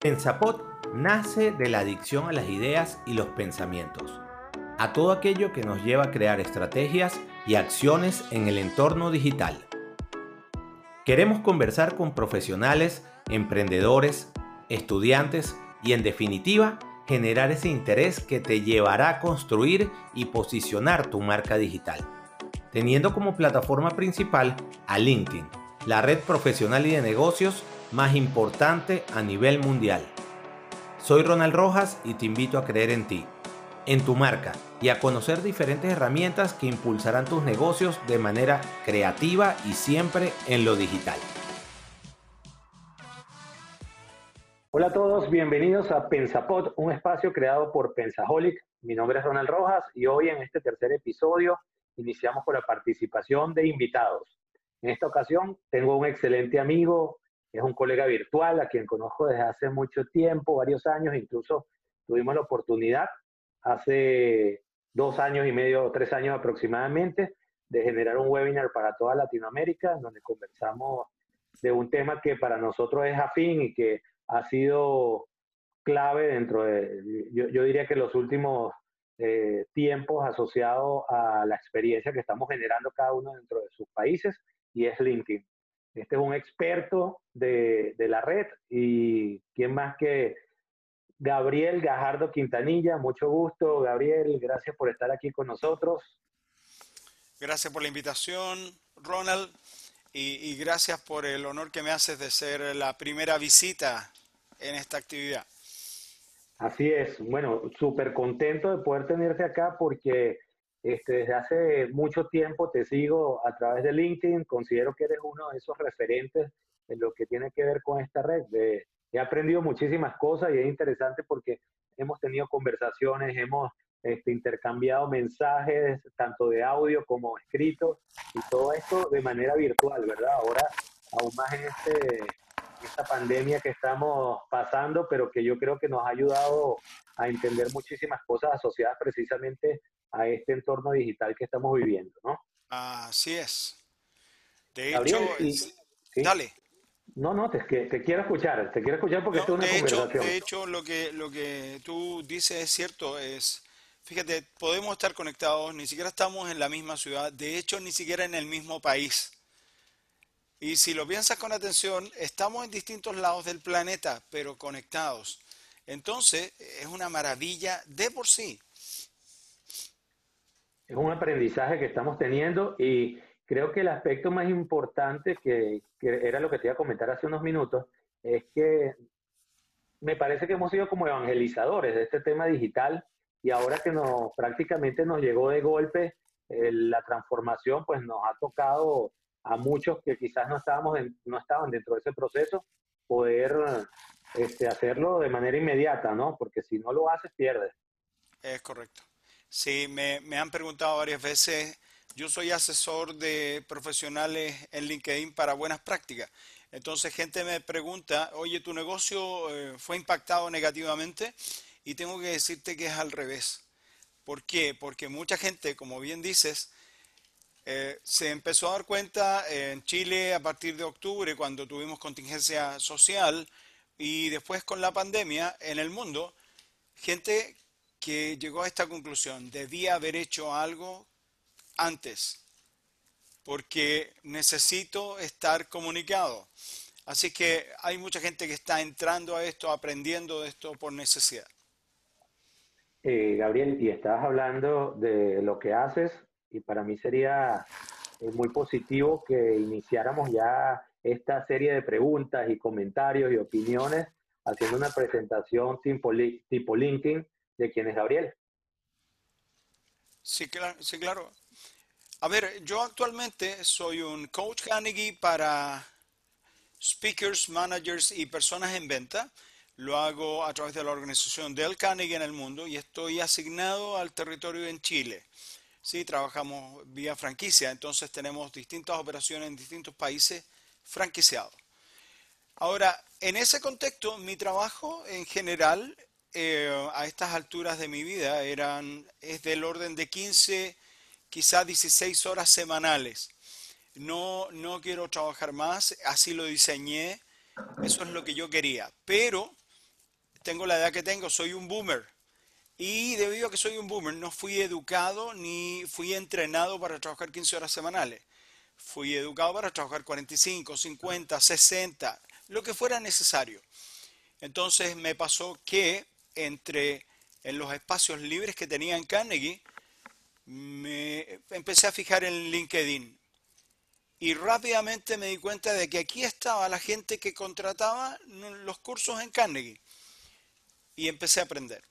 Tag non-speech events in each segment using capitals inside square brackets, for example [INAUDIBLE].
Pensapod nace de la adicción a las ideas y los pensamientos, a todo aquello que nos lleva a crear estrategias y acciones en el entorno digital. Queremos conversar con profesionales, emprendedores, estudiantes y en definitiva generar ese interés que te llevará a construir y posicionar tu marca digital, teniendo como plataforma principal a LinkedIn, la red profesional y de negocios más importante a nivel mundial. Soy Ronald Rojas y te invito a creer en ti, en tu marca y a conocer diferentes herramientas que impulsarán tus negocios de manera creativa y siempre en lo digital. Hola a todos, bienvenidos a Pensapod, un espacio creado por Pensaholic. Mi nombre es Ronald Rojas y hoy en este tercer episodio iniciamos con la participación de invitados. En esta ocasión tengo un excelente amigo, es un colega virtual a quien conozco desde hace mucho tiempo, varios años, incluso tuvimos la oportunidad hace dos años y medio, tres años aproximadamente, de generar un webinar para toda Latinoamérica, donde conversamos de un tema que para nosotros es afín y que ha sido clave dentro de, yo, diría que los últimos eh, tiempos asociados a la experiencia que estamos generando cada uno dentro de sus países, y es LinkedIn. Este es un experto de, de la red y quién más que Gabriel Gajardo Quintanilla. Mucho gusto, Gabriel. Gracias por estar aquí con nosotros. Gracias por la invitación, Ronald, y, y, gracias por el honor que me haces de ser la primera visita en esta actividad. Así es. Bueno, súper contento de poder tenerte acá porque este, desde hace mucho tiempo te sigo a través de LinkedIn, considero que eres uno de esos referentes en lo que tiene que ver con esta red. he aprendido muchísimas cosas y es interesante porque hemos tenido conversaciones, hemos este, intercambiado mensajes, tanto de audio como escritos, y todo esto de manera virtual, ¿verdad? Ahora, aún más en este, esta pandemia que estamos pasando, pero que yo creo que nos ha ayudado a entender muchísimas cosas asociadas precisamente a este entorno digital que estamos viviendo, ¿no? Así es. De hecho, dale. No, no, te, te, quiero escuchar, te quiero escuchar porque esto es una de conversación. Hecho, de hecho, lo que, lo que tú dices es cierto, es, fíjate, podemos estar conectados, ni siquiera estamos en la misma ciudad, de hecho, ni siquiera en el mismo país. Y si lo piensas con atención, estamos en distintos lados del planeta, pero conectados. Entonces, es una maravilla de por sí es un aprendizaje que estamos teniendo y creo que el aspecto más importante, que, era lo que te iba a comentar hace unos minutos, es que me parece que hemos sido como evangelizadores de este tema digital y ahora que nos prácticamente nos llegó de golpe eh, la transformación, pues nos ha tocado a muchos que quizás no estábamos no estaban dentro de ese proceso poder este, hacerlo de manera inmediata, ¿no? Porque si no lo haces pierdes. Es correcto. Sí, me, han preguntado varias veces. Yo soy asesor de profesionales en LinkedIn para buenas prácticas. Entonces, gente me pregunta, oye, ¿tu negocio eh, fue impactado negativamente? Y tengo que decirte que es al revés. ¿Por qué? Porque mucha gente, como bien dices, eh, se empezó a dar cuenta en Chile a partir de octubre, cuando tuvimos contingencia social, y después con la pandemia en el mundo, gente que llegó a esta conclusión, debía haber hecho algo antes, porque necesito estar comunicado. Así que hay mucha gente que está entrando a esto, aprendiendo de esto por necesidad. Eh, Gabriel, y estabas hablando de lo que haces, y para mí sería eh, muy positivo que iniciáramos ya esta serie de preguntas y comentarios y opiniones haciendo una presentación tipo, tipo LinkedIn de quién es Gabriel. Sí, claro, sí, claro. A ver, yo actualmente soy un coach Carnegie para speakers, managers y personas en venta. Lo hago a través de la organización del Carnegie en el mundo y estoy asignado al territorio en Chile. Sí, trabajamos vía franquicia, entonces tenemos distintas operaciones en distintos países franquiciados. Ahora, en ese contexto, mi trabajo en general eh, a estas alturas de mi vida eran, es del orden de 15, quizá 16 horas semanales. No, no quiero trabajar más, así lo diseñé, eso es lo que yo quería. Pero tengo la edad que tengo, soy un boomer. Y debido a que soy un boomer, no fui educado ni fui entrenado para trabajar 15 horas semanales. Fui educado para trabajar 45, 50, 60, lo que fuera necesario. Entonces me pasó que entre en los espacios libres que tenía en Carnegie, me empecé a fijar en LinkedIn. Y rápidamente me di cuenta de que aquí estaba la gente que contrataba los cursos en Carnegie. Y empecé a aprender.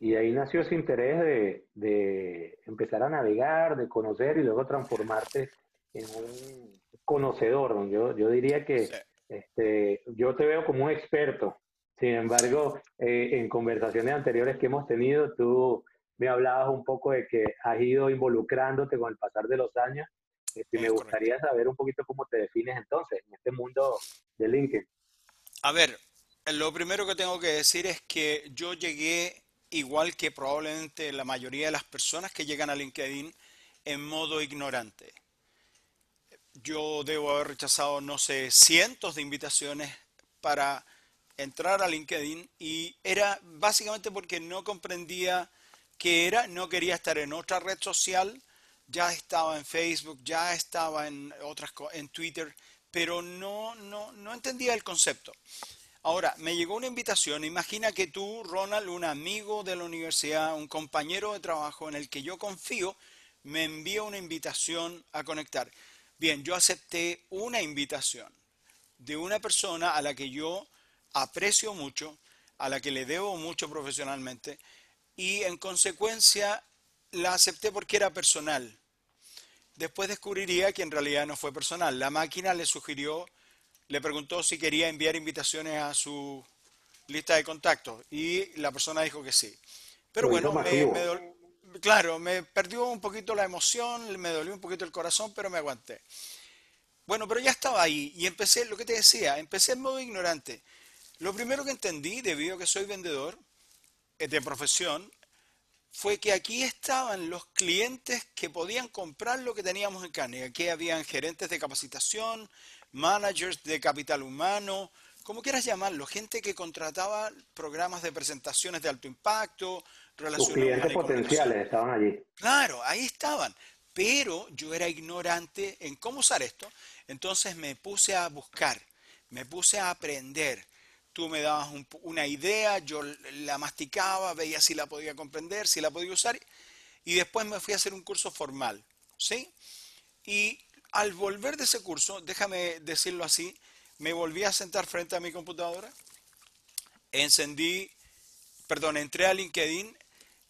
Y ahí nació ese interés de, empezar a navegar, de conocer y luego transformarte en un conocedor. Yo, yo diría que este, yo te veo como un experto. Sin embargo, eh, en conversaciones anteriores que hemos tenido, tú me hablabas un poco de que has ido involucrándote con el pasar de los años. y este, me gustaría saber un poquito cómo te defines entonces en este mundo de LinkedIn. A ver, lo primero que tengo que decir es que yo llegué igual que probablemente la mayoría de las personas que llegan a LinkedIn en modo ignorante. Yo debo haber rechazado, no sé, cientos de invitaciones para entrar a LinkedIn y era básicamente porque no comprendía qué era, no quería estar en otra red social, ya estaba en Facebook, ya estaba en otras en Twitter, pero no, no, no entendía el concepto. Ahora, me llegó una invitación. Imagina que tú, Ronald, un amigo de la universidad, un compañero de trabajo en el que yo confío, me envía una invitación a conectar. Bien, yo acepté una invitación de una persona a la que yo aprecio mucho, a la que le debo mucho profesionalmente, y en consecuencia la acepté porque era personal. Después descubriría que en realidad no fue personal. La máquina le sugirió le preguntó si quería enviar invitaciones a su lista de contactos y la persona dijo que sí. Pero bueno, me, claro, me perdió un poquito la emoción, me dolió un poquito el corazón, pero me aguanté. Bueno, pero ya estaba ahí y empecé, lo que te decía, empecé en modo ignorante. Lo primero que entendí, debido a que soy vendedor eh, de profesión, fue que aquí estaban los clientes que podían comprar lo que teníamos en Carnegie. Aquí habían gerentes de capacitación, managers de capital humano, como quieras llamarlo, gente que contrataba programas de presentaciones de alto impacto, relaciones clientes potenciales estaban allí. Claro, ahí estaban. Pero yo era ignorante en cómo usar esto, entonces me puse a buscar, me puse a aprender. Tú me dabas una idea, yo la masticaba, veía si la podía comprender, si la podía usar, y después me fui a hacer un curso formal, ¿sí? Y al volver de ese curso, déjame decirlo así, me volví a sentar frente a mi computadora, encendí, perdón, entré a LinkedIn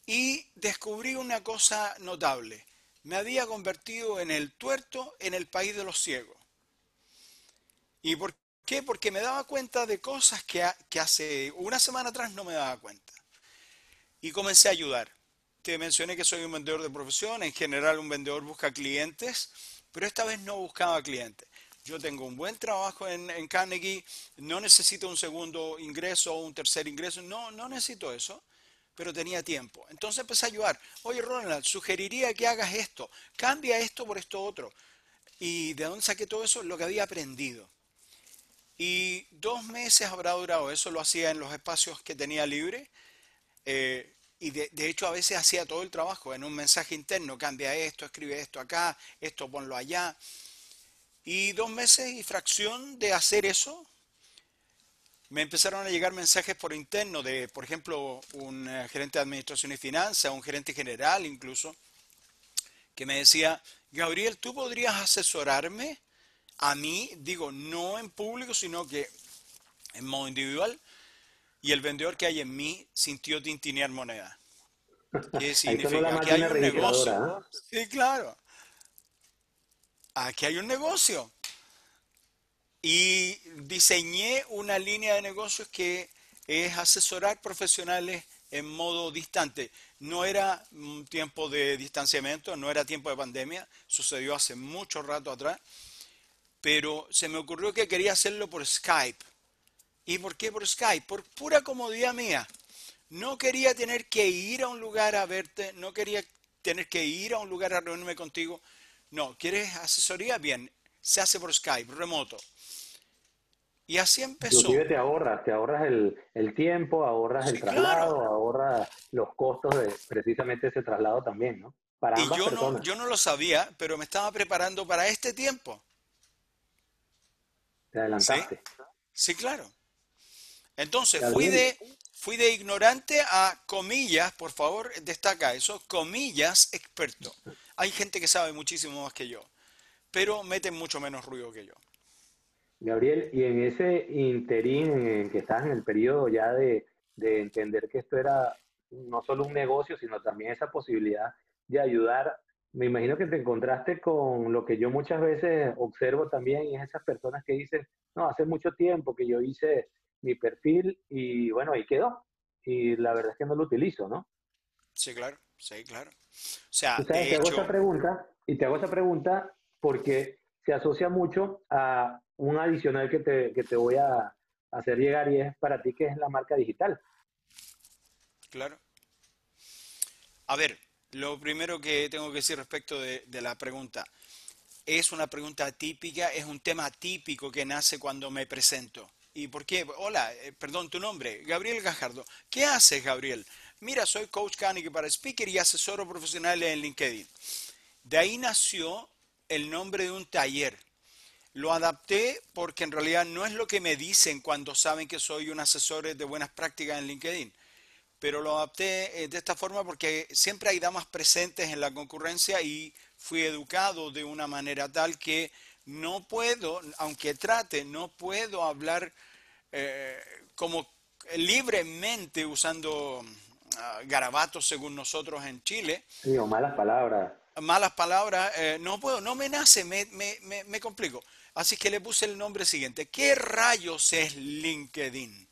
y descubrí una cosa notable. Me había convertido en el tuerto en el país de los ciegos. ¿Y por qué? Porque me daba cuenta de cosas que, hace una semana atrás no me daba cuenta. Y comencé a ayudar. Te mencioné que soy un vendedor de profesión, en general un vendedor busca clientes pero esta vez no buscaba clientes. Yo tengo un buen trabajo en, Carnegie, no necesito un segundo ingreso o un tercer ingreso, no, no necesito eso, pero tenía tiempo. Entonces empecé a ayudar. Oye, Ronald, sugeriría que hagas esto, cambia esto por esto otro. ¿Y de dónde saqué todo eso? Lo que había aprendido. Y dos meses habrá durado eso, lo hacía en los espacios que tenía libre. Eh, y de, hecho a veces hacía todo el trabajo en un mensaje interno, cambia esto, escribe esto acá, esto ponlo allá. Y dos meses y fracción de hacer eso, me empezaron a llegar mensajes por interno de, por ejemplo, un eh, gerente de administración y finanzas, un gerente general incluso, que me decía, Gabriel, ¿tú podrías asesorarme a mí? Digo, no en público, sino que en modo individual y el vendedor que hay en mí sintió tintinear moneda. ¿Qué significa? que hay un negocio. Sí, claro. Aquí hay un negocio. Y diseñé una línea de negocios que es asesorar profesionales en modo distante. No era un tiempo de distanciamiento, no era tiempo de pandemia, sucedió hace mucho rato atrás, pero se me ocurrió que quería hacerlo por Skype. ¿Y por qué por Skype? Por pura comodidad mía. No quería tener que ir a un lugar a verte, no quería tener que ir a un lugar a reunirme contigo. No, ¿quieres asesoría? Bien, se hace por Skype, remoto. Y así empezó. Inclusive te ahorras, te ahorras el, tiempo, ahorras el traslado, ahorras los costos de precisamente ese traslado también, ¿no? Para y yo no, yo no lo sabía, pero me estaba preparando para este tiempo. Te adelantaste. Sí, claro. Entonces, fui de, fui de ignorante a comillas, por favor, destaca eso, comillas experto. Hay gente que sabe muchísimo más que yo, pero meten mucho menos ruido que yo. Gabriel, y en ese interín en que estás en el periodo ya de, de entender que esto era no solo un negocio, sino también esa posibilidad de ayudar me imagino que te encontraste con lo que yo muchas veces observo también, y es esas personas que dicen, no, hace mucho tiempo que yo hice mi perfil y bueno, ahí quedó. Y la verdad es que no lo utilizo, ¿no? Sí, claro, sí, claro. O sea, te hago esa pregunta, y te hago esa pregunta porque se asocia mucho a un adicional que te, que te voy a hacer llegar y es para ti que es la marca digital. Claro. A ver, lo primero que tengo que decir respecto de, la pregunta, es una pregunta típica, es un tema típico que nace cuando me presento. ¿Y por qué? Hola, eh, perdón, tu nombre, Gabriel Gajardo. ¿Qué haces, Gabriel? Mira, soy coach Kanike para speaker y asesor profesional en LinkedIn. De ahí nació el nombre de un taller. Lo adapté porque en realidad no es lo que me dicen cuando saben que soy un asesor de buenas prácticas en LinkedIn pero lo adapté eh, de esta forma porque siempre hay damas presentes en la concurrencia y fui educado de una manera tal que no puedo, aunque trate, no puedo hablar eh, como libremente usando ah, garabatos según nosotros en Chile. Sí, o malas palabras. Malas palabras, eh, no puedo, no me nace, me, me, me, me complico. Así que le puse el nombre siguiente. ¿Qué rayos es LinkedIn?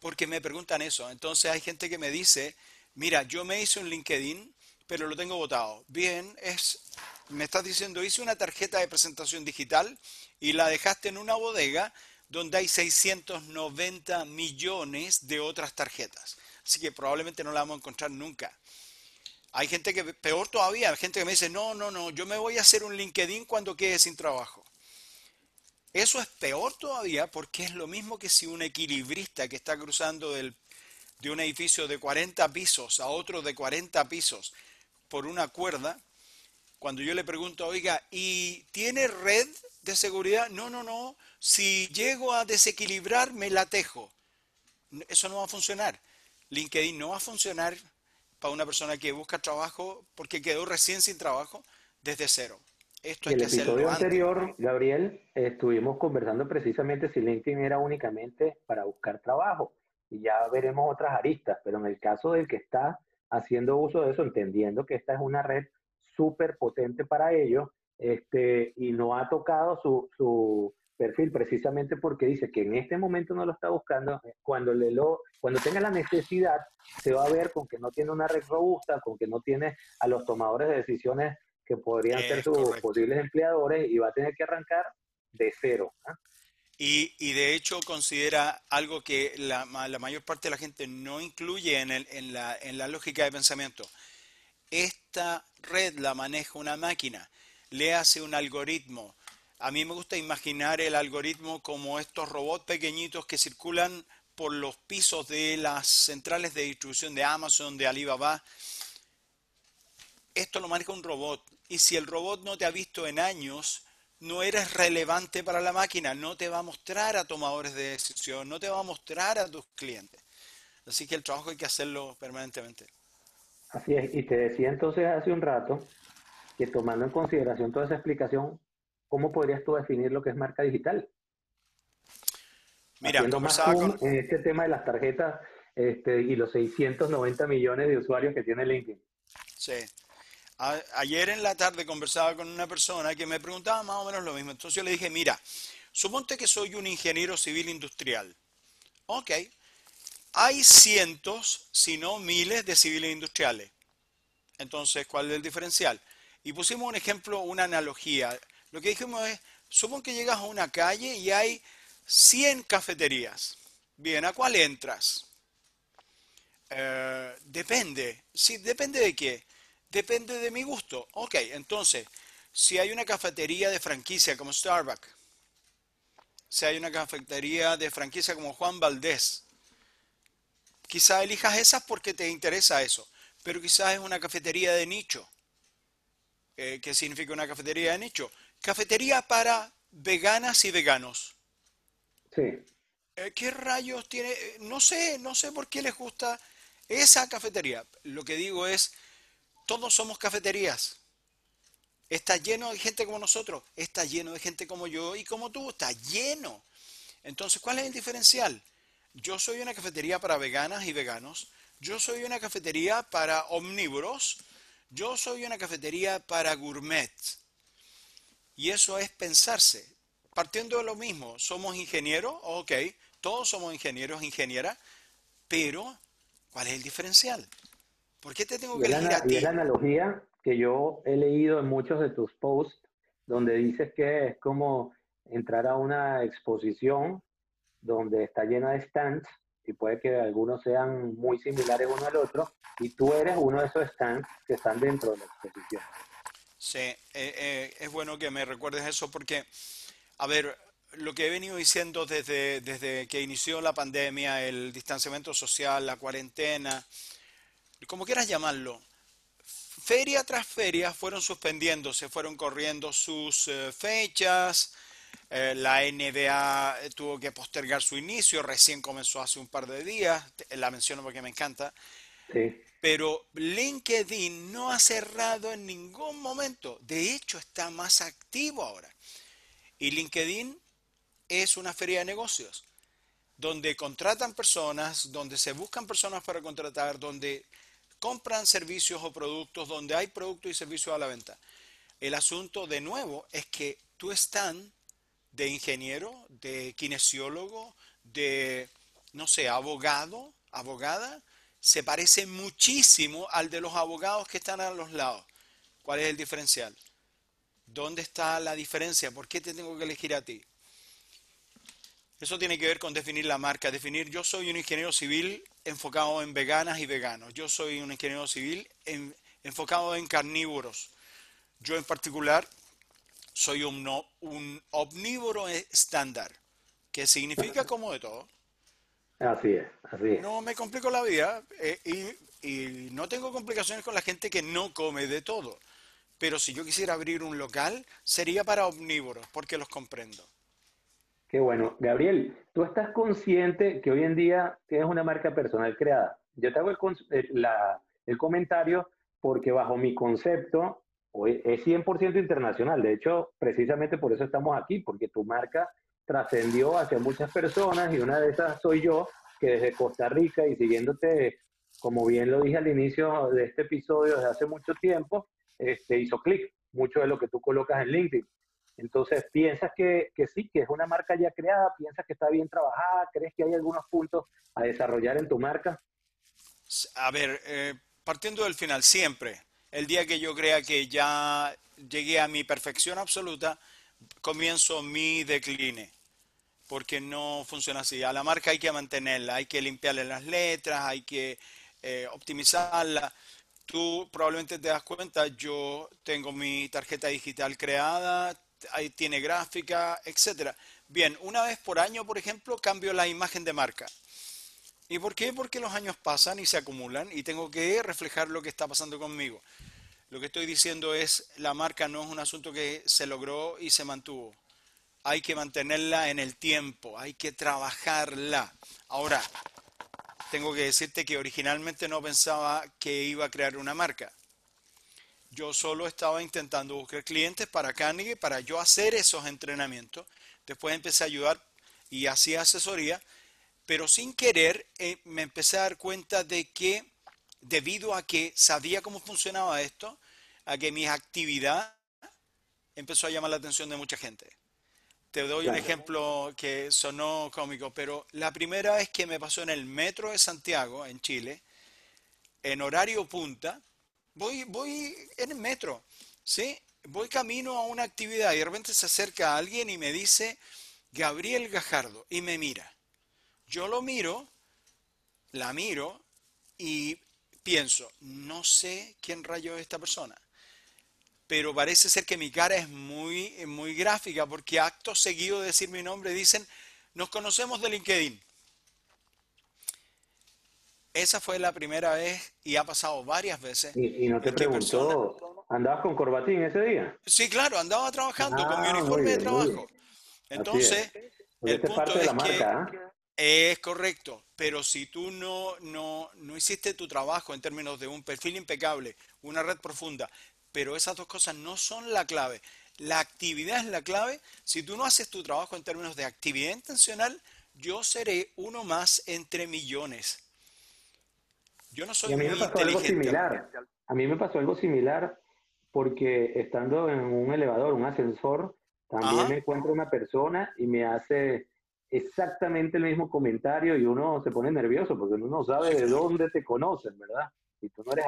Porque me preguntan eso. Entonces hay gente que me dice, mira, yo me hice un LinkedIn, pero lo tengo votado. Bien, es, me estás diciendo, hice una tarjeta de presentación digital y la dejaste en una bodega donde hay 690 millones de otras tarjetas. Así que probablemente no la vamos a encontrar nunca. Hay gente que, peor todavía, hay gente que me dice, no, no, no, yo me voy a hacer un LinkedIn cuando quede sin trabajo. Eso es peor todavía porque es lo mismo que si un equilibrista que está cruzando de un edificio de 40 pisos a otro de 40 pisos por una cuerda, cuando yo le pregunto, oiga, ¿y tiene red de seguridad? No, no, no. Si llego a desequilibrar, me la tejo. Eso no va a funcionar. LinkedIn no va a funcionar para una persona que busca trabajo porque quedó recién sin trabajo desde cero. Esto el episodio anterior, Gabriel, estuvimos conversando precisamente si LinkedIn era únicamente para buscar trabajo y ya veremos otras aristas, pero en el caso del que está haciendo uso de eso, entendiendo que esta es una red súper potente para ello, este, y no ha tocado su, su perfil precisamente porque dice que en este momento no lo está buscando, cuando, le lo, cuando tenga la necesidad se va a ver con que no tiene una red robusta, con que no tiene a los tomadores de decisiones que podrían ser sus posibles empleadores y va a tener que arrancar de cero. ¿ah? Y, de hecho considera algo que la, mayor parte de la gente no incluye en, en, la, en la lógica de pensamiento. Esta red la maneja una máquina, le hace un algoritmo. A mí me gusta imaginar el algoritmo como estos robots pequeñitos que circulan por los pisos de las centrales de distribución de Amazon, de Alibaba. Esto lo maneja un robot y si el robot no te ha visto en años, no eres relevante para la máquina, no te va a mostrar a tomadores de decisión, no te va a mostrar a tus clientes. Así que el trabajo hay que hacerlo permanentemente. Así es, y te decía entonces hace un rato que tomando en consideración toda esa explicación, ¿cómo podrías tú definir lo que es marca digital? Mira, con... en este tema de las tarjetas este, y los 690 millones de usuarios que tiene LinkedIn. Sí ayer en la tarde conversaba con una persona que me preguntaba más o menos lo mismo. Entonces yo le dije, mira, suponte que soy un ingeniero civil industrial. Ok, hay cientos, si no miles, de civiles industriales. Entonces, ¿cuál es el diferencial? Y pusimos un ejemplo, una analogía. Lo que dijimos es, supón que llegas a una calle y hay 100 cafeterías. Bien, ¿a cuál entras? Eh, depende. Sí, depende de qué. Depende de mi gusto. Ok, entonces, si hay una cafetería de franquicia como Starbucks, si hay una cafetería de franquicia como Juan Valdés, quizá elijas esas porque te interesa eso, pero quizás es una cafetería de nicho. Eh, ¿Qué significa una cafetería de nicho? Cafetería para veganas y veganos. Sí. Eh, ¿Qué rayos tiene? No sé, no sé por qué les gusta esa cafetería. Lo que digo es, todos somos cafeterías. Está lleno de gente como nosotros, está lleno de gente como yo y como tú, está lleno. Entonces, ¿cuál es el diferencial? Yo soy una cafetería para veganas y veganos, yo soy una cafetería para omnívoros, yo soy una cafetería para gourmet. Y eso es pensarse. Partiendo de lo mismo, somos ingenieros, ok, todos somos ingenieros, ingeniera, pero ¿cuál es el diferencial? ¿Por qué te tengo que elegir a ti? Y es la analogía que yo he leído en muchos de tus posts, donde dices que es como entrar a una exposición donde está llena de stands y puede que algunos sean muy similares uno al otro, y tú eres uno de esos stands que están dentro de la exposición. Sí, eh, eh, es bueno que me recuerdes eso porque, a ver, lo que he venido diciendo desde, desde que inició la pandemia, el distanciamiento social, la cuarentena, como quieras llamarlo, feria tras feria fueron suspendiendo, se fueron corriendo sus eh, fechas, eh, la NBA tuvo que postergar su inicio, recién comenzó hace un par de días, la menciono porque me encanta. Pero LinkedIn no ha cerrado en ningún momento, de hecho está más activo ahora. Y LinkedIn es una feria de negocios, donde contratan personas, donde se buscan personas para contratar, donde compran servicios o productos donde hay productos y servicios a la venta. El asunto de nuevo es que tú están de ingeniero, de kinesiólogo, de, no sé, abogado, abogada, se parece muchísimo al de los abogados que están a los lados. ¿Cuál es el diferencial? ¿Dónde está la diferencia? ¿Por qué te tengo que elegir a ti? Eso tiene que ver con definir la marca, definir yo soy un ingeniero civil enfocado en veganas y veganos, yo soy un ingeniero civil enfocado en carnívoros. Yo en particular soy un, un omnívoro estándar, que significa como de todo. Así es, así es. No me complico la vida eh, y, y no tengo complicaciones con la gente que no come de todo. Pero si yo quisiera abrir un local, sería para omnívoros, porque los comprendo. Qué bueno. Gabriel, tú estás consciente que hoy en día tienes una marca personal creada. Yo te hago el, comentario porque bajo mi concepto es 100% internacional. De hecho, precisamente por eso estamos aquí, porque tu marca trascendió hacia muchas personas y una de esas soy yo, que desde Costa Rica y siguiéndote, como bien lo dije al inicio de este episodio, desde hace mucho tiempo, este, hizo clic mucho de lo que tú colocas en LinkedIn. Entonces, ¿piensas que, sí, que es una marca ya creada? ¿Piensas que está bien trabajada? ¿Crees que hay algunos puntos a desarrollar en tu marca? A ver, eh, partiendo del final, siempre, el día que yo crea que ya llegué a mi perfección absoluta, comienzo mi decline, porque no funciona así. A la marca hay que mantenerla, hay que limpiarle las letras, hay que eh, optimizarla. Tú probablemente te das cuenta, yo tengo mi tarjeta digital creada, ahí tiene gráfica, etcétera. Bien, una vez por año, por ejemplo, cambio la imagen de marca. ¿Y por qué? Porque los años pasan y se acumulan y tengo que reflejar lo que está pasando conmigo. Lo que estoy diciendo es, la marca no es un asunto que se logró y se mantuvo. Hay que mantenerla en el tiempo, hay que trabajarla. Ahora, tengo que decirte que originalmente no pensaba que iba a crear una marca. Yo solo estaba intentando buscar clientes para Carnegie para yo hacer esos entrenamientos. Después empecé a ayudar y hacía asesoría, pero sin querer eh, me empecé a dar cuenta de que debido a que sabía cómo funcionaba esto, a que mi actividad empezó a llamar la atención de mucha gente. Te doy un ejemplo que sonó cómico, pero la primera vez que me pasó en el metro de Santiago, en Chile, en horario punta, voy, voy en el metro, ¿sí? Voy camino a una actividad y de repente se acerca alguien y me dice, Gabriel Gajardo, y me mira. Yo lo miro, la miro y pienso, no sé quién rayó es esta persona. pero parece ser que mi cara es muy, muy gráfica porque acto seguido de decir mi nombre dicen, nos conocemos de LinkedIn. Esa fue la primera vez y ha pasado varias veces. ¿Y, no te preguntó, andabas con corbatín ese día? Sí, claro, andaba trabajando con mi ah, uniforme de trabajo. Entonces, el punto es que ¿ah? es correcto, pero si tú no, no, no hiciste tu trabajo en términos de un perfil impecable, una red profunda, pero esas dos cosas no son la clave. La actividad es la clave. Si tú no haces tu trabajo en términos de actividad intencional, yo seré uno más entre millones. Yo no soy a mí me pasó Algo similar. A mí me pasó algo similar porque estando en un elevador, un ascensor, también me encuentro una persona y me hace exactamente el mismo comentario y uno se pone nervioso porque uno no sabe de dónde te conocen, ¿verdad?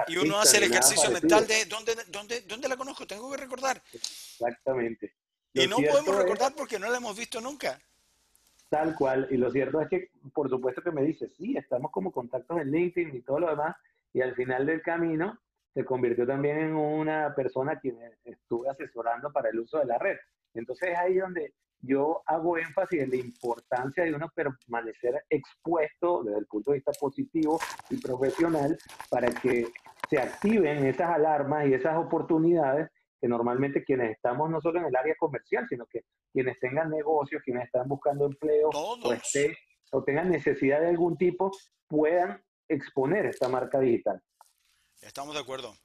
Y, uno hace el ejercicio mental de ¿dónde, dónde, dónde la conozco, tengo que recordar. Exactamente. y no podemos recordar porque no la hemos visto nunca. Tal cual. Y lo cierto es que, por supuesto que me dice, sí, estamos como contactos en LinkedIn y todo lo demás. Y al final del camino se convirtió también en una persona a quien estuve asesorando para el uso de la red. Entonces es ahí donde yo hago énfasis en la importancia de uno permanecer expuesto desde el punto de vista positivo y profesional para que se activen esas alarmas y esas oportunidades que normalmente quienes estamos no solo en el área comercial, sino que quienes tengan negocios, quienes están buscando empleo o, o tengan necesidad de algún tipo, puedan exponer esta marca digital. Estamos de acuerdo.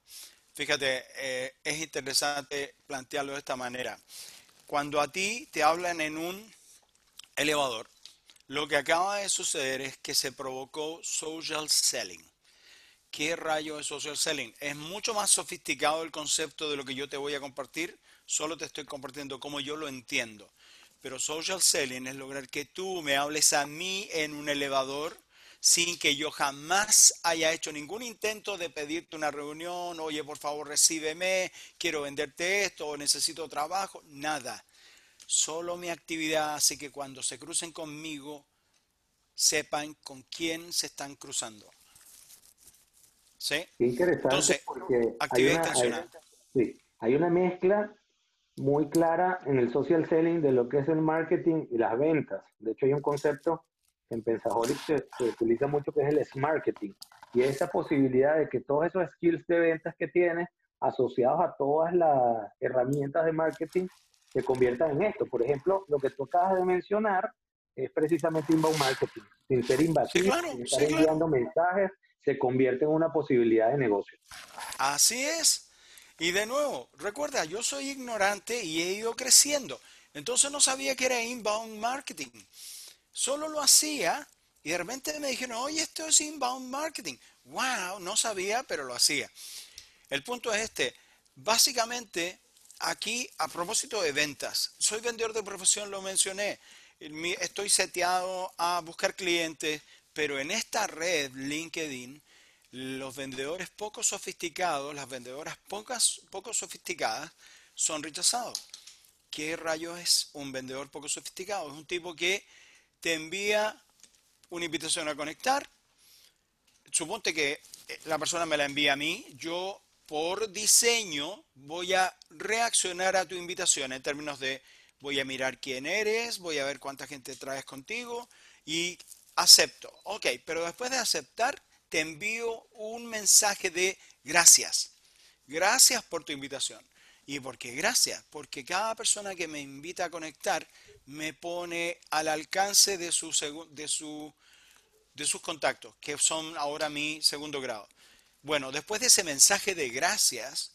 Fíjate, eh, es interesante plantearlo de esta manera. Cuando a ti te hablan en un elevador, lo que acaba de suceder es que se provocó social selling. ¿Qué rayo es social selling? Es mucho más sofisticado el concepto de lo que yo te voy a compartir, solo te estoy compartiendo como yo lo entiendo. Pero social selling es lograr que tú me hables a mí en un elevador sin que yo jamás haya hecho ningún intento de pedirte una reunión, oye, por favor, recíbeme, quiero venderte esto, necesito trabajo, nada. Solo mi actividad hace que cuando se crucen conmigo sepan con quién se están cruzando. ¿Sí? interesante Entonces, porque actividad hay una, intencional. sí, hay una mezcla muy clara en el social selling de lo que es el marketing y las ventas. De hecho, hay un concepto en Pensaholic se, utiliza mucho que es el marketing y esa posibilidad de que todos esos skills de ventas que tienes asociados a todas las herramientas de marketing se conviertan en esto. Por ejemplo, lo que tú acabas de mencionar es precisamente inbound marketing. Sin ser invasivo, sin estar enviando mensajes, se convierte en una posibilidad de negocio. Así es. Y de nuevo, recuerda, yo soy ignorante y he ido creciendo. Entonces no sabía que era inbound marketing. Solo lo hacía y de repente me dijeron, oye, esto es inbound marketing. Wow, no sabía, pero lo hacía. El punto es este. Básicamente, aquí, a propósito de ventas, soy vendedor de profesión, lo mencioné. Estoy seteado a buscar clientes, pero en esta red, LinkedIn, los vendedores poco sofisticados, las vendedoras pocas, poco sofisticadas, son rechazados. ¿Qué rayo es un vendedor poco sofisticado? Es un tipo que te envía una invitación a conectar. Suponte que eh, la persona me la envía a mí, yo por diseño voy a reaccionar a tu invitación en términos de voy a mirar quién eres, voy a ver cuánta gente traes contigo y acepto. Ok, pero después de aceptar, te envío un mensaje de gracias. Gracias por tu invitación. ¿Y por qué gracias? Porque cada persona que me invita a conectar me pone al alcance de, su, de, su, de sus contactos, que son ahora mi segundo grado. Bueno, después de ese mensaje de gracias,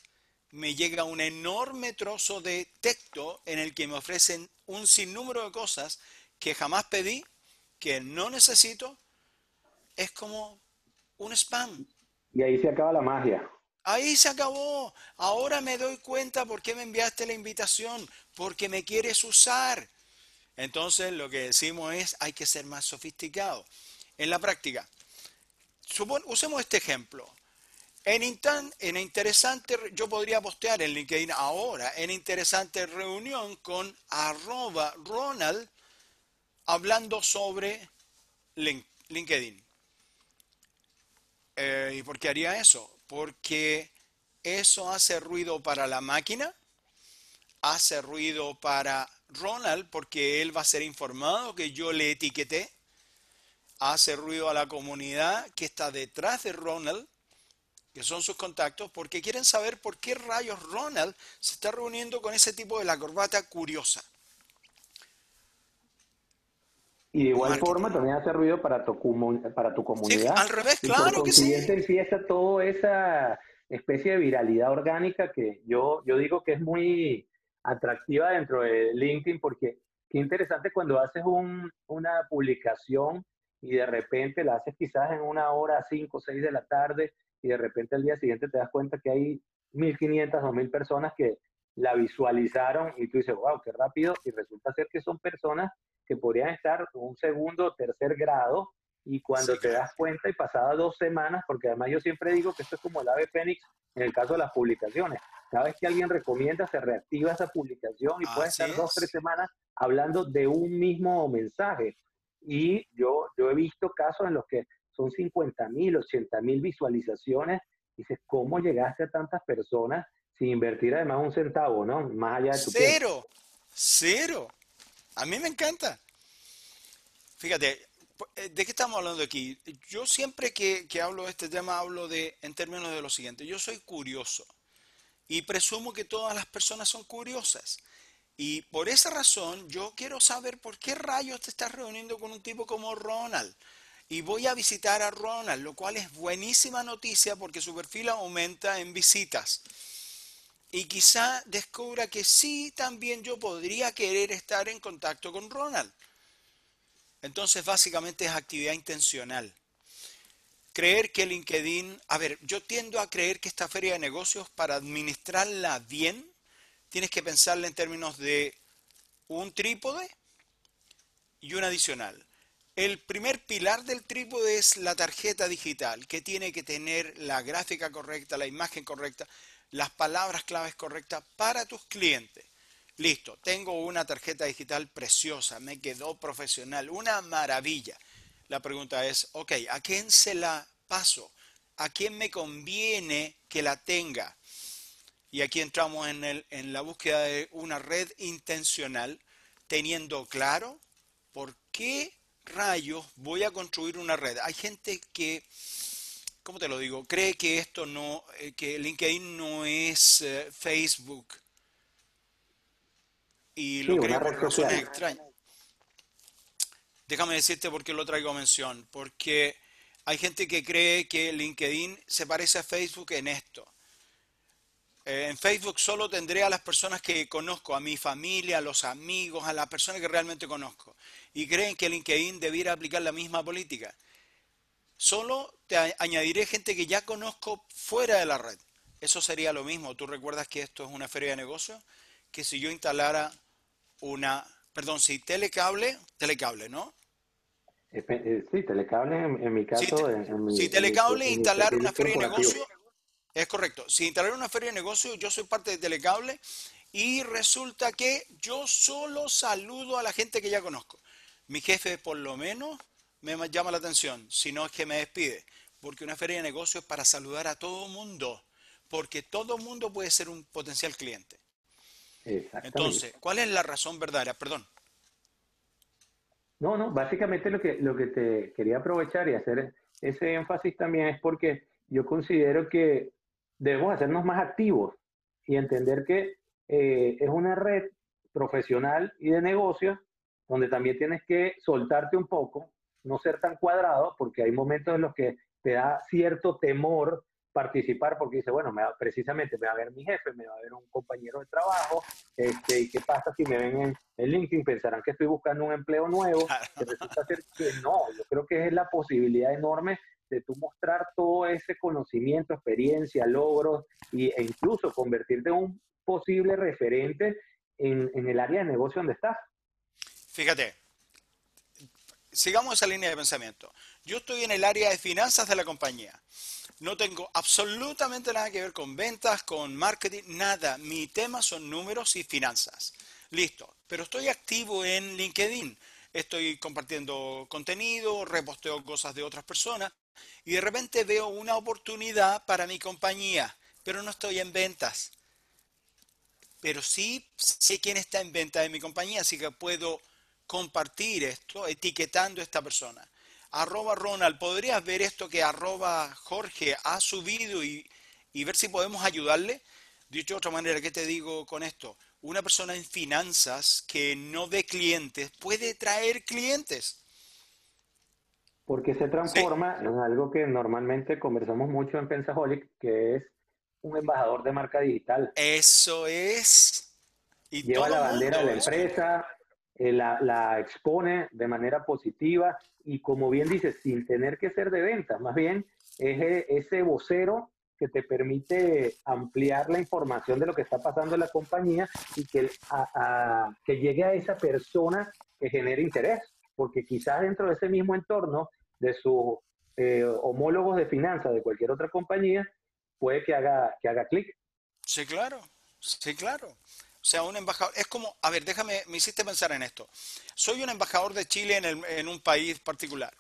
me llega un enorme trozo de texto en el que me ofrecen un sinnúmero de cosas que jamás pedí, que no necesito. Es como un spam. Y ahí se acaba la magia. Ahí se acabó. Ahora me doy cuenta por qué me enviaste la invitación. Porque me quieres usar. Entonces lo que decimos es hay que ser más sofisticado. En la práctica, usemos este ejemplo. En, en interesante, yo podría postear en LinkedIn ahora, en interesante reunión con arroba Ronald hablando sobre LinkedIn. Eh, ¿Y por qué haría eso? Porque eso hace ruido para la máquina, hace ruido para Ronald porque él va a ser informado que yo le etiqueté, hace ruido a la comunidad que está detrás de Ronald, que son sus contactos, porque quieren saber por qué rayos Ronald se está reuniendo con ese tipo de la corbata curiosa. Y de igual forma también hace ruido para tu, para tu comunidad. al revés, claro que sí. empieza toda esa especie de viralidad orgánica que yo, yo digo que es muy atractiva dentro de LinkedIn porque qué interesante cuando haces una publicación y de repente la haces quizás en una hora, 5 o 6 de la tarde y de repente al día siguiente te das cuenta que hay 1.500 o 1.000 personas que la visualizaron y tú dices, wow, qué rápido, y resulta ser que son personas que podrían estar un segundo o tercer grado y cuando te das cuenta y pasadas dos semanas, porque además yo siempre digo que esto es como el ave fénix en el caso de las publicaciones. Cada vez que alguien recomienda, se reactiva esa publicación y puede estar dos, tres semanas hablando de un mismo mensaje. Y yo, yo he visto casos en los que son 50 mil, 80 mil visualizaciones. Y dices, ¿cómo llegaste a tantas personas sin invertir además un centavo, ¿no? Más allá de tu Cero, cero. A mí me encanta. Fíjate, eh, ¿de qué estamos hablando aquí? Yo siempre que, que hablo de este tema hablo de, en términos de lo siguiente, yo soy curioso y presumo que todas las personas son curiosas. Y por esa razón yo quiero saber por qué rayos te estás reuniendo con un tipo como Ronald. Y voy a visitar a Ronald, lo cual es buenísima noticia porque su perfil aumenta en visitas. Y quizá descubra que sí, también yo podría querer estar en contacto con Ronald. Entonces, básicamente es actividad intencional. Creer que LinkedIn, a ver, yo tiendo a creer que esta feria de negocios, para administrarla bien, tienes que pensarla en términos de un trípode y un adicional. El primer pilar del trípode es la tarjeta digital, que tiene que tener la gráfica correcta, la imagen correcta, las palabras claves correctas para tus clientes. Listo, tengo una tarjeta digital preciosa, me quedó profesional, una maravilla. La pregunta es, ok, ¿a quién se la paso? ¿A quién me conviene que la tenga? Y aquí entramos en, el, en la búsqueda de una red intencional, teniendo claro por qué rayos voy a construir una red. Hay gente que, ¿cómo te lo digo? Cree que esto no, eh, que LinkedIn no es eh, Facebook y lo creo por razones extrañas. Déjame decirte por qué lo traigo a mención. Porque hay gente que cree que LinkedIn se parece a Facebook en esto. Eh, en Facebook solo tendré a las personas que conozco, a mi familia, a los amigos, a las personas que realmente conozco. Y creen que LinkedIn debiera aplicar la misma política. Solo te añadiré gente que ya conozco fuera de la red. Eso sería lo mismo. ¿Tú recuerdas que esto es una feria de negocios? Que si yo instalara una, perdón, si telecable, telecable, ¿no? Eh, sí, telecable en, mi caso. Si, telecable instalar una feria de negocio, es correcto. Si instalar una feria de negocio, yo soy parte de telecable y resulta que yo solo saludo a la gente que ya conozco. Mi jefe por lo menos me llama la atención, si no es que me despide, porque una feria de negocio es para saludar a todo mundo, porque todo mundo puede ser un potencial cliente. Entonces, ¿cuál es la razón verdadera? Perdón. No, no, básicamente lo que, lo que te quería aprovechar y hacer ese énfasis también es porque yo considero que debemos hacernos más activos y entender que eh, es una red profesional y de negocios donde también tienes que soltarte un poco, no ser tan cuadrado, porque hay momentos en los que te da cierto temor participar porque dice, bueno, me precisamente me va a ver mi jefe, me va a ver un compañero de trabajo, este, y qué pasa si me ven en, en LinkedIn, pensarán que estoy buscando un empleo nuevo, que resulta ser que no, yo creo que es la posibilidad enorme de tú mostrar todo ese conocimiento, experiencia, logros, y, e incluso convertirte en un posible referente en, en el área de negocio donde estás. Fíjate, sigamos esa línea de pensamiento. Yo estoy en el área de finanzas de la compañía. No tengo absolutamente nada que ver con ventas, con marketing, nada. Mi tema son números y finanzas. Listo. Pero estoy activo en LinkedIn. Estoy compartiendo contenido, reposteo cosas de otras personas y de repente veo una oportunidad para mi compañía. pero no estoy en ventas. Pero sí sé quién está en venta de mi compañía, así que puedo compartir esto etiquetando a esta persona. Arroba Ronald, ¿podrías ver esto que arroba Jorge ha subido y, y ver si podemos ayudarle? Dicho de otra manera, ¿qué te digo con esto? Una persona en finanzas que no ve clientes puede traer clientes. Porque se transforma en algo que normalmente conversamos mucho en Pensaholic, que es un embajador de marca digital. Eso es. Y Lleva la bandera de la empresa, eh, la, expone de manera positiva y como bien dices, sin tener que ser de venta, más bien es e, ese vocero que te permite ampliar la información de lo que está pasando en la compañía y que, que llegue a esa persona que genere interés, porque quizás dentro de ese mismo entorno de sus eh, homólogos de finanzas de cualquier otra compañía, puede que haga, que haga clic. Sí, claro, sí, claro. O sea, un embajador, es como, a ver, déjame, me hiciste pensar en esto. Soy un embajador de Chile en, en un país particular.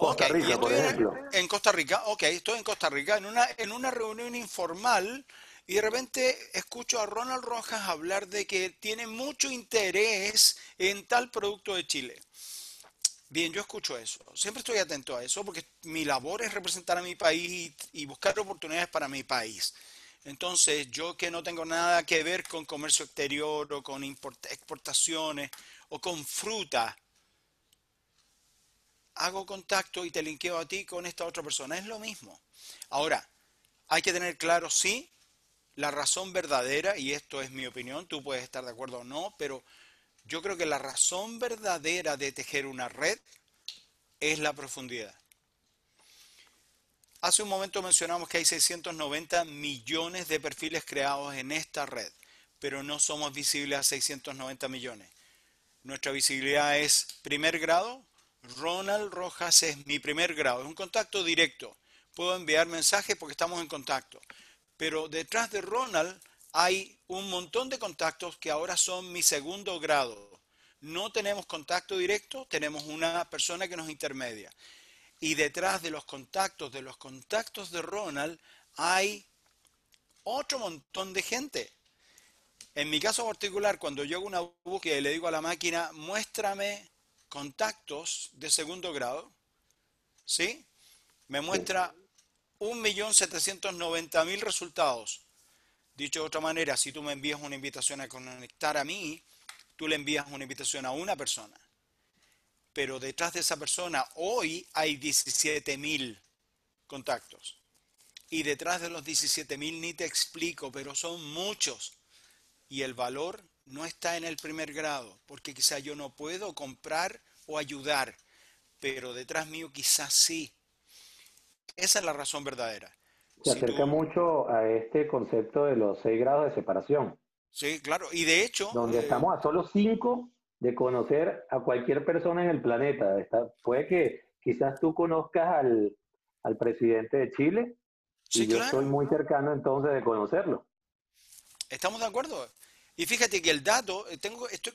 Costa Rica, por ejemplo. En, Costa Rica, ok, estoy en Costa Rica, en una, en una reunión informal y de repente escucho a Ronald Rojas hablar de que tiene mucho interés en tal producto de Chile. Bien, yo escucho eso. Siempre estoy atento a eso porque mi labor es representar a mi país y buscar oportunidades para mi país. Entonces, yo que no tengo nada que ver con comercio exterior o con exportaciones o con fruta, hago contacto y te linkeo a ti con esta otra persona. Es lo mismo. Ahora, hay que tener claro, sí, la razón verdadera, y esto es mi opinión, tú puedes estar de acuerdo o no, pero yo creo que la razón verdadera de tejer una red es la profundidad. Hace un momento mencionamos que hay 690 millones de perfiles creados en esta red, pero no somos visibles a 690 millones. Nuestra visibilidad es primer grado. Ronald Rojas es mi primer grado, es un contacto directo. Puedo enviar mensajes porque estamos en contacto. Pero detrás de Ronald hay un montón de contactos que ahora son mi segundo grado. No tenemos contacto directo, tenemos una persona que nos intermedia. Y detrás de los contactos, de los contactos de Ronald, hay otro montón de gente. En mi caso particular, cuando yo hago una búsqueda y le digo a la máquina, muéstrame contactos de segundo grado, ¿sí? Me muestra 1.790.000 resultados. Dicho de otra manera, si tú me envías una invitación a conectar a mí, tú le envías una invitación a una persona pero detrás de esa persona hoy hay 17.000 contactos. Y detrás de los 17.000 ni te explico, pero son muchos. Y el valor no está en el primer grado, porque quizá yo no puedo comprar o ayudar, pero detrás mío quizás sí. Esa es la razón verdadera. Se acerca mucho a este concepto de los seis grados de separación. Sí, claro. Y de hecho... Donde eh, estamos a solo cinco de conocer a cualquier persona en el planeta. puede que quizás tú conozcas al, presidente de Chile y yo estoy muy cercano entonces de conocerlo. Estamos de acuerdo. Y fíjate que el dato, eh, tengo, estoy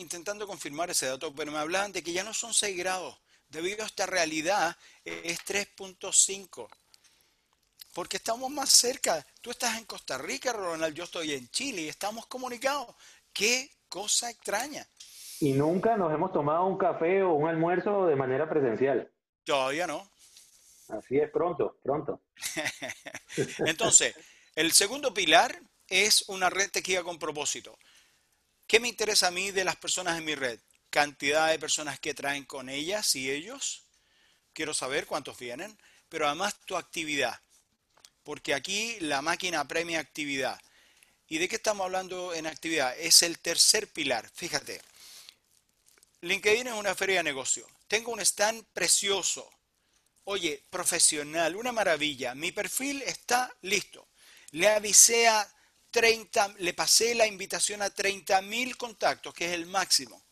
intentando confirmar ese dato, pero me hablan de que ya no son 6 grados. Debido a esta realidad, eh, es 3.5. Porque estamos más cerca. Tú estás en Costa Rica, Ronald, yo estoy en Chile y estamos comunicados. Qué cosa extraña. Y nunca nos hemos tomado un café o un almuerzo de manera presencial. Todavía no. Así es, pronto, pronto. [LAUGHS] Entonces, el segundo pilar es una red tejida con propósito. ¿Qué me interesa a mí de las personas en mi red? Cantidad de personas que traen con ellas y ellos. Quiero saber cuántos vienen, pero además tu actividad. Porque aquí la máquina premia actividad. ¿Y de qué estamos hablando en actividad? Es el tercer pilar. Fíjate, LinkedIn es una feria de negocio. Tengo un stand precioso. Oye, profesional, una maravilla. Mi perfil está listo. Le avisé a 30, le pasé la invitación a 30 mil contactos, que es el máximo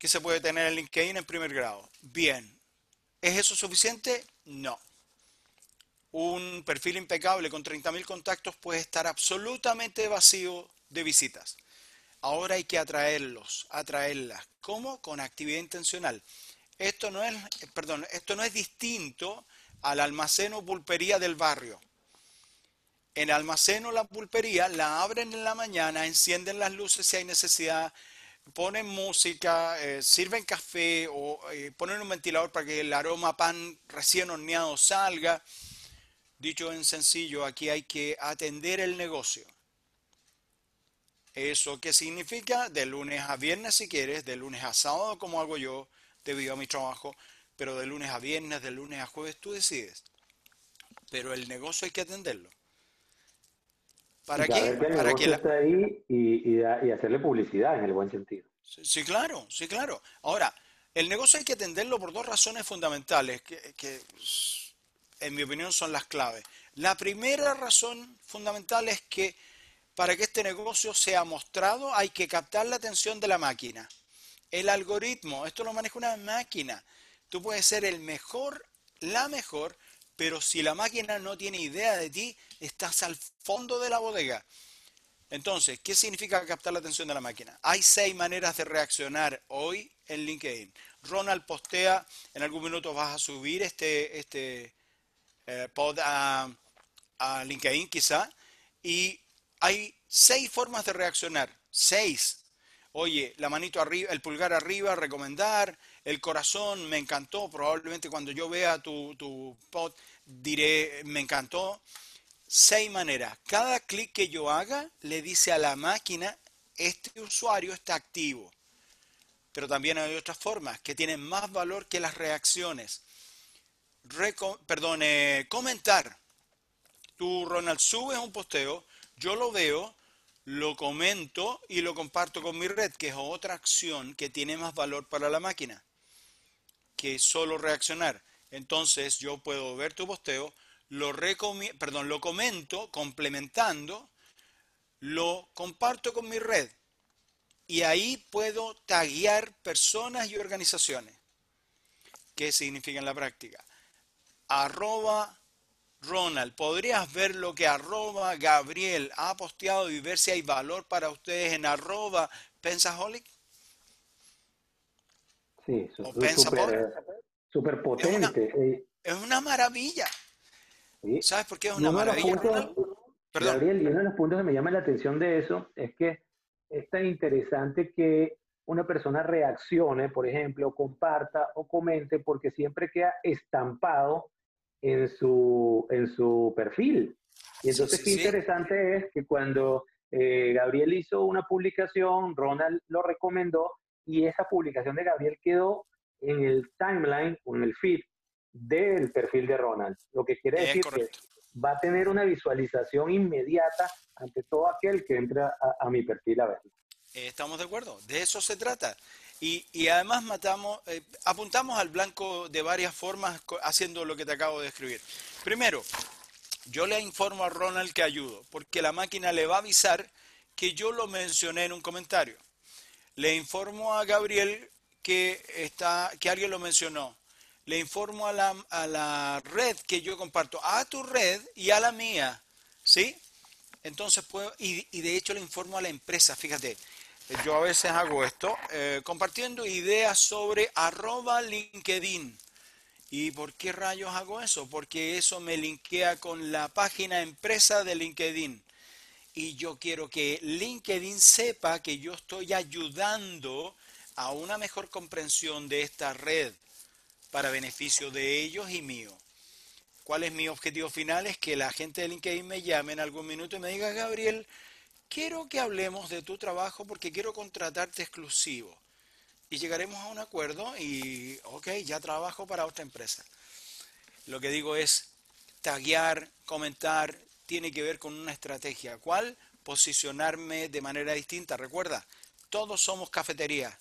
que se puede tener en LinkedIn en primer grado. Bien. ¿Es eso suficiente? No. Un perfil impecable con 30 mil contactos puede estar absolutamente vacío de visitas. Ahora hay que atraerlos, atraerlas. ¿Cómo? Con actividad intencional. Esto no es, perdón, esto no es distinto al almacén o pulpería del barrio. en almacén o la pulpería, la abren en la mañana, encienden las luces si hay necesidad, ponen música, eh, sirven café o eh, ponen un ventilador para que el aroma pan recién horneado salga. Dicho en sencillo, aquí hay que atender el negocio. ¿Eso qué significa? De lunes a viernes si quieres, de lunes a sábado como hago yo debido a mi trabajo, pero de lunes a viernes, de lunes a jueves tú decides. Pero el negocio hay que atenderlo. ¿Para qué? Para que la... está ahí y, hacerle publicidad en el buen sentido. Sí, claro, sí, claro. Ahora, el negocio hay que atenderlo por dos razones fundamentales que, que en mi opinión son las claves. La primera razón fundamental es que para que este negocio sea mostrado hay que captar la atención de la máquina. El algoritmo, esto lo maneja una máquina. Tú puedes ser el mejor, la mejor, pero si la máquina no tiene idea de ti, estás al fondo de la bodega. Entonces, ¿qué significa captar la atención de la máquina? Hay seis maneras de reaccionar hoy en LinkedIn. Ronald postea, en algún minuto vas a subir este, este eh, pod a, a LinkedIn quizá, y hay seis formas de reaccionar. Seis. Oye, la manito arriba, el pulgar arriba, recomendar, el corazón, me encantó. Probablemente cuando yo vea tu, tu pod diré, me encantó. Seis maneras. Cada clic que yo haga le dice a la máquina, este usuario está activo. Pero también hay otras formas que tienen más valor que las reacciones. perdone, comentar. Tú, Ronald, subes un posteo, yo lo veo, lo comento y lo comparto con mi red, que es otra acción que tiene más valor para la máquina que solo reaccionar. Entonces yo puedo ver tu posteo, lo, perdón, lo comento complementando, lo comparto con mi red y ahí puedo taguear personas y organizaciones. ¿Qué significa en la práctica? Arroba Ronald, ¿podrías ver lo que arroba Gabriel ha posteado y ver si hay valor para ustedes en arroba Pensaholic? Sí, súper potente. Es una, maravilla. ¿Sabes por qué es una maravilla? Gabriel, y uno de los puntos que me llama la atención de eso es que es tan interesante que una persona reaccione, por ejemplo, comparta o comente, porque siempre queda estampado en su, en su perfil. Y entonces qué interesante es que cuando eh, Gabriel hizo una publicación, Ronald lo recomendó y esa publicación de Gabriel quedó en el timeline o en el feed del perfil de Ronald. Lo que quiere decir que va a tener una visualización inmediata ante todo aquel que entra a, mi perfil a verlo. Estamos de acuerdo, de eso se trata. Y, además matamos, eh, apuntamos al blanco de varias formas haciendo lo que te acabo de escribir. Primero, yo le informo a Ronald que ayudo, porque la máquina le va a avisar que yo lo mencioné en un comentario. Le informo a Gabriel que, está, que alguien lo mencionó. Le informo a la, a la red que yo comparto, a tu red y a la mía. ¿Sí? Entonces puedo, y, y de hecho le informo a la empresa, fíjate, yo a veces hago esto, eh, compartiendo ideas sobre arroba LinkedIn. ¿Y por qué rayos hago eso? Porque eso me linkea con la página empresa de LinkedIn. Y yo quiero que LinkedIn sepa que yo estoy ayudando a una mejor comprensión de esta red para beneficio de ellos y mío. ¿Cuál es mi objetivo final? Es que la gente de LinkedIn me llame en algún minuto y me diga, Gabriel, quiero que hablemos de tu trabajo porque quiero contratarte exclusivo. Y llegaremos a un acuerdo y, ok, ya trabajo para otra empresa. Lo que digo es, taguear, comentar, tiene que ver con una estrategia. ¿Cuál? Posicionarme de manera distinta. Recuerda, todos somos cafetería,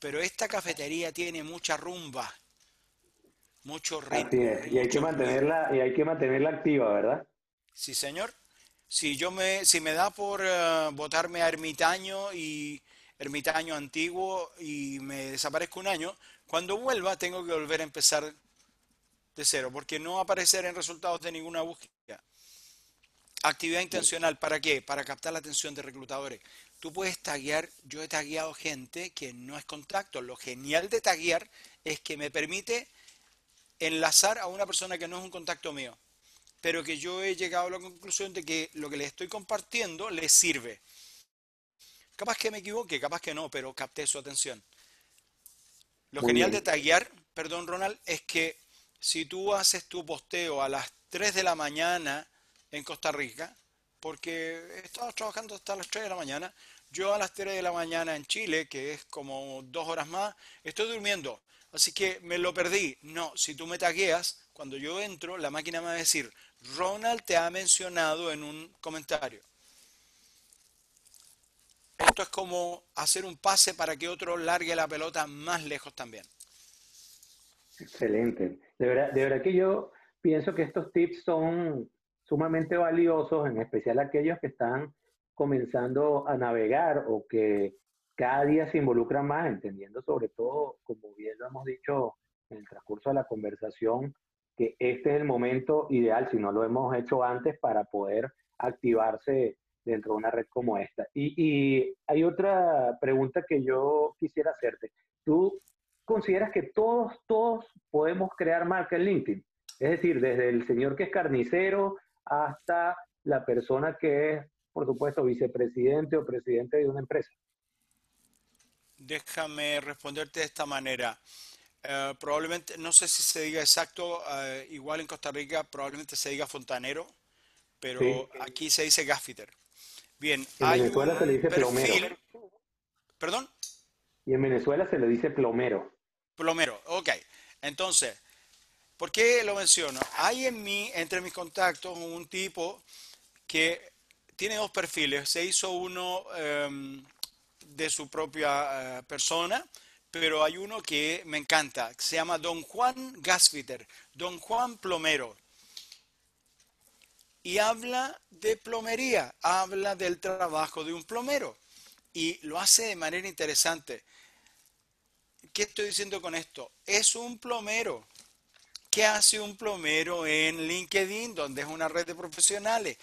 pero esta cafetería tiene mucha rumba, mucho ritmo. Y hay que mantenerla, y hay que mantenerla activa, ¿verdad? Sí, señor si yo me, si me da por uh, botarme a ermitaño y ermitaño antiguo y me desaparezco un año, cuando vuelva tengo que volver a empezar de cero, porque no aparecer en resultados de ninguna búsqueda. Actividad intencional, ¿para qué? Para captar la atención de reclutadores. Tú puedes taguear, yo he tagueado gente que no es contacto. Lo genial de taguear es que me permite enlazar a una persona que no es un contacto mío pero que yo he llegado a la conclusión de que lo que les estoy compartiendo les sirve. Capaz que me equivoque, capaz que no, pero capté su atención. Lo genial de taguear, perdón Ronald, es que si tú haces tu posteo a las 3 de la mañana en Costa Rica, porque estamos trabajando hasta las 3 de la mañana, yo a las 3 de la mañana en Chile, que es como dos horas más, estoy durmiendo. Así que me lo perdí. No, si tú me tagueas, cuando yo entro, la máquina me va a decir, Ronald te ha mencionado en un comentario. Esto es como hacer un pase para que otro largue la pelota más lejos también. Excelente. De verdad, que yo pienso que estos tips son sumamente valiosos, en especial aquellos que están comenzando a navegar o que cada día se involucran más, entendiendo sobre todo, como bien lo hemos dicho en el transcurso de la conversación, que este es el momento ideal, si no lo hemos hecho antes, para poder activarse dentro de una red como esta. Y, hay otra pregunta que yo quisiera hacerte. ¿Tú consideras que todos, todos podemos crear marca en LinkedIn? Es decir, desde el señor que es carnicero hasta la persona que es, por supuesto, vicepresidente o presidente de una empresa. Déjame responderte de esta manera. Eh, probablemente, no sé si se diga exacto, eh, igual en Costa Rica probablemente se diga fontanero, pero aquí se dice gaffiter. Bien, en Venezuela se le dice plomero. ¿Perdón? Y en Venezuela se le dice plomero. Plomero, ok. Entonces, ¿por qué lo menciono? Hay en mí, entre mis contactos, un tipo que tiene dos perfiles. Se hizo uno em, de su propia eh, persona, pero hay uno que me encanta, se llama Don Juan Gasfitter, Don Juan Plomero y habla de plomería, habla del trabajo de un plomero y lo hace de manera interesante. ¿Qué estoy diciendo con esto? Es un plomero. ¿Qué hace un plomero en LinkedIn, donde es una red de profesionales?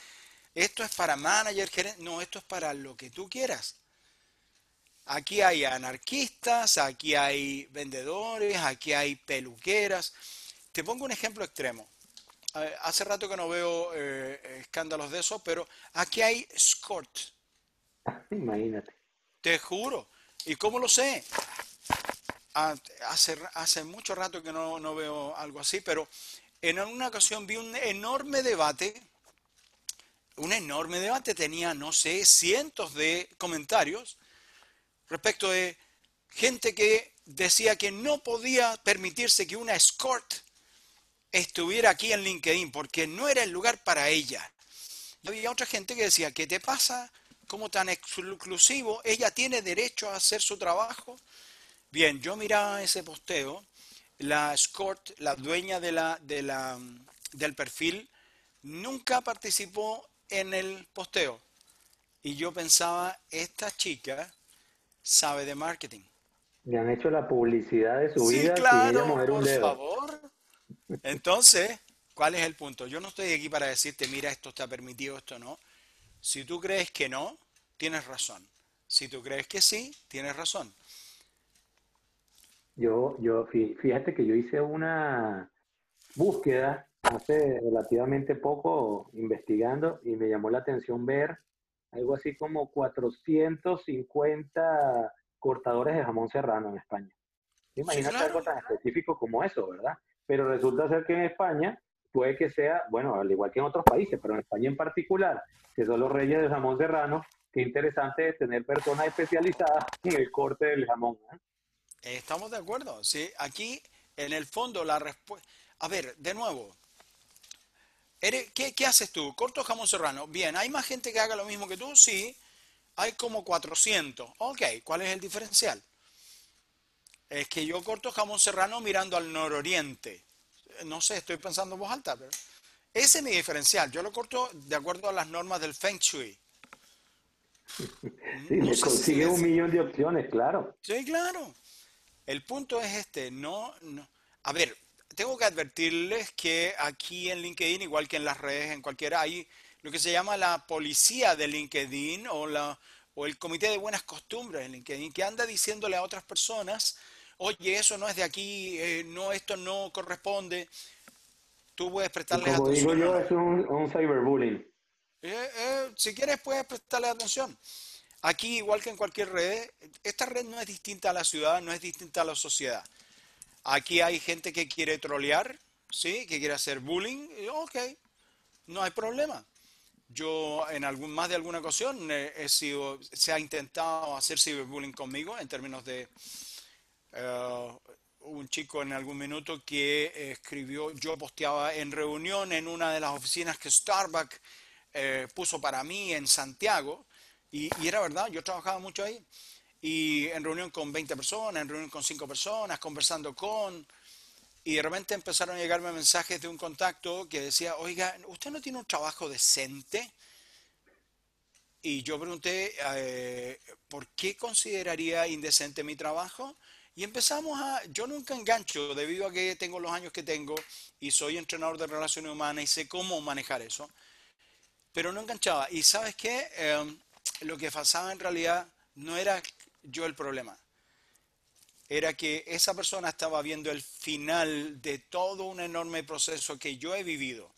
Esto es para manager. No, esto es para lo que tú quieras. Aquí hay anarquistas, aquí hay vendedores, aquí hay peluqueras. Te pongo un ejemplo extremo hace rato que no veo eh, escándalos de eso, pero aquí hay escort. Imagínate. Te juro. ¿Y cómo lo sé? Ah, hace, hace mucho rato que no, no veo algo así, pero en una ocasión vi un enorme debate, un enorme debate, tenía, no sé, cientos de comentarios respecto de gente que decía que no podía permitirse que una escort estuviera aquí en LinkedIn porque no era el lugar para ella. Había otra gente que decía, ¿qué te pasa? ¿Cómo tan exclusivo? ¿Ella tiene derecho a hacer su trabajo? Bien, yo miraba ese posteo, la escort, la dueña de la, de la, del perfil, nunca participó en el posteo. Y yo pensaba, esta chica sabe de marketing. Le han hecho la publicidad de su sí, vida claro, por favor. Entonces, ¿cuál es el punto? Yo no estoy aquí para decirte, mira, esto está permitido, esto no. Si tú crees que no, tienes razón. Si tú crees que sí, tienes razón. Yo, yo, fíjate que yo hice una búsqueda hace relativamente poco investigando y me llamó la atención ver algo así como 450 cortadores de jamón serrano en España. Imagínate algo tan específico como eso, ¿verdad? pero resulta ser que en España puede que sea, bueno, al igual que en otros países, pero en España en particular, que son los reyes del jamón serrano, qué interesante es tener personas especializadas en el corte del jamón. Estamos de acuerdo, sí. Aquí, en el fondo, la respuesta... A ver, de nuevo, ¿qué, ¿qué haces tú? ¿Corto jamón serrano? Bien, ¿hay más gente que haga lo mismo que tú? Sí, hay como 400. Ok, ¿cuál es el diferencial? es que yo corto jamón serrano mirando al nororiente. No sé, estoy pensando en voz alta, pero ese es mi diferencial. Yo lo corto de acuerdo a las normas del Feng Shui. Sí, no consigue un millón de opciones, claro. Sí, claro. El punto es este, no, no. A ver, tengo que advertirles que aquí en LinkedIn, igual que en las redes, en cualquiera, hay lo que se llama la policía de LinkedIn o, la, o el comité de buenas costumbres en LinkedIn, que anda diciéndole a otras personas oye, eso no es de aquí, eh, no, esto no corresponde. tú puedes prestarle Como atención. digo yo, es un, un cyberbullying. Eh, eh, si quieres, puedes prestarle atención. Aquí, igual que en cualquier red, esta red no es distinta a la ciudad, no es distinta a la sociedad. Aquí hay gente que quiere trolear, ¿sí? Que quiere hacer bullying. ok, no hay problema. Yo en algún, más de alguna ocasión eh, he sido, se ha intentado hacer cyberbullying conmigo en términos de eh, un chico en algún minuto que escribió, yo posteaba en reunión en una de las oficinas que Starbucks eh, puso para mí en Santiago, y, y era verdad, yo trabajaba mucho ahí, y en reunión con 20 personas, en reunión con 5 personas, conversando con, y de repente empezaron a llegarme mensajes de un contacto que decía, oiga, ¿usted no tiene un trabajo decente? Y yo pregunté, eh, ¿por qué consideraría indecente mi trabajo? Y empezamos a, yo nunca engancho debido a que tengo los años que tengo y soy entrenador de relaciones humanas y sé cómo manejar eso, pero no enganchaba. Y sabes qué, Eh, lo que pasaba en realidad no era yo el problema, era que esa persona estaba viendo el final de todo un enorme proceso que yo he vivido,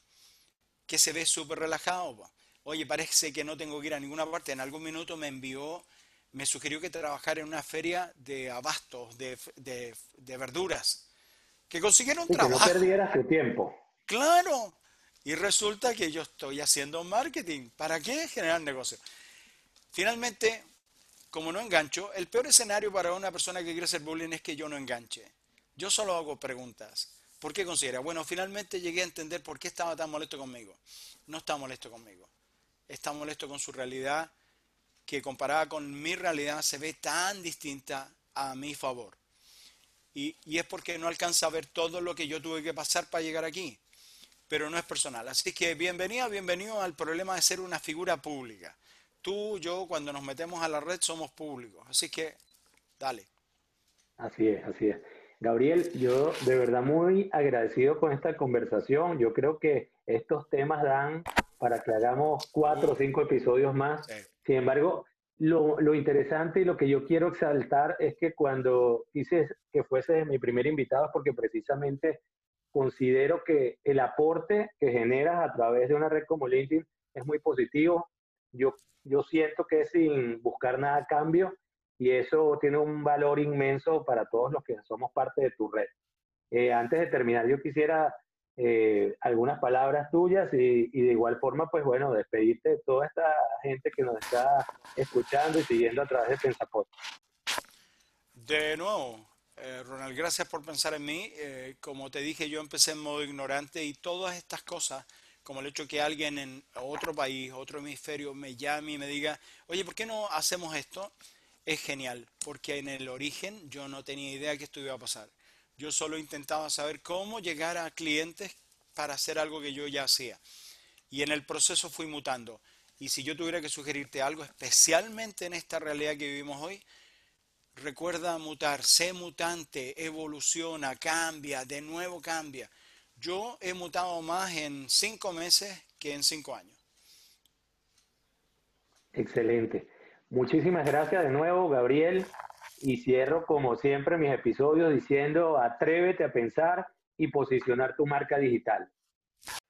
que se ve súper relajado. Oye, parece que no tengo que ir a ninguna parte. En algún minuto me envió, me sugirió que trabajara en una feria de abastos, de, de- de verduras, que consiguieron Y que no trabajo. perdieras tu tiempo. Claro. Y resulta que yo estoy haciendo marketing. ¿Para qué generar negocio? Finalmente, como no engancho, el peor escenario para una persona que quiere hacer bullying es que yo no enganche. Yo solo hago preguntas. ¿Por qué considera? Bueno, finalmente llegué a entender por qué estaba tan molesto conmigo. No está molesto conmigo. Está molesto con su realidad que comparada con mi realidad se ve tan distinta a mi favor. Y, y es porque no alcanza a ver todo lo que yo tuve que pasar para llegar aquí. Pero no es personal. Así que bienvenida, bienvenido al problema de ser una figura pública. Tú, yo, cuando nos metemos a la red somos públicos. Así que, dale. Así es, así es. Gabriel, yo de verdad muy agradecido con esta conversación. Yo creo que estos temas dan para que hagamos cuatro o cinco episodios más. Sí. Sin embargo, lo, lo interesante y lo que yo quiero exaltar es que cuando quise que fuese mi primer invitado, es porque precisamente considero que el aporte que generas a través de una red como LinkedIn es muy positivo. Yo, yo siento que es sin buscar nada cambio y eso tiene un valor inmenso para todos los que somos parte de tu red. Eh, antes de terminar, yo quisiera eh, algunas palabras tuyas y, de igual forma, pues bueno, despedirte de toda esta gente que nos está escuchando y siguiendo a través de Pensapod. De nuevo, eh, Ronald, gracias por pensar en mí. Como te dije, yo empecé en modo ignorante y todas estas cosas, como el hecho que alguien en otro país, otro hemisferio, me llame y me diga, oye, ¿por qué no hacemos esto? Es genial, porque en el origen yo no tenía idea que esto iba a pasar. Yo solo intentaba saber cómo llegar a clientes para hacer algo que yo ya hacía. Y en el proceso fui mutando. Y si yo tuviera que sugerirte algo, especialmente en esta realidad que vivimos hoy, recuerda mutar, sé mutante, evoluciona, cambia, de nuevo cambia. Yo he mutado más en cinco meses que en cinco años. Excelente. Muchísimas gracias de nuevo, Gabriel. Y cierro, como siempre, mis episodios diciendo, atrévete a pensar y posicionar tu marca digital.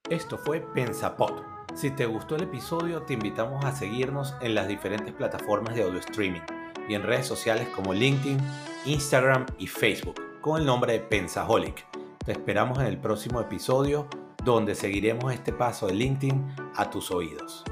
Esto fue Pensapod. Si te gustó el episodio, te invitamos a seguirnos en las diferentes plataformas de audio streaming y en redes sociales como LinkedIn, Instagram y Facebook con el nombre de Pensaholic. Te esperamos en el próximo episodio donde seguiremos este paso de LinkedIn a tus oídos.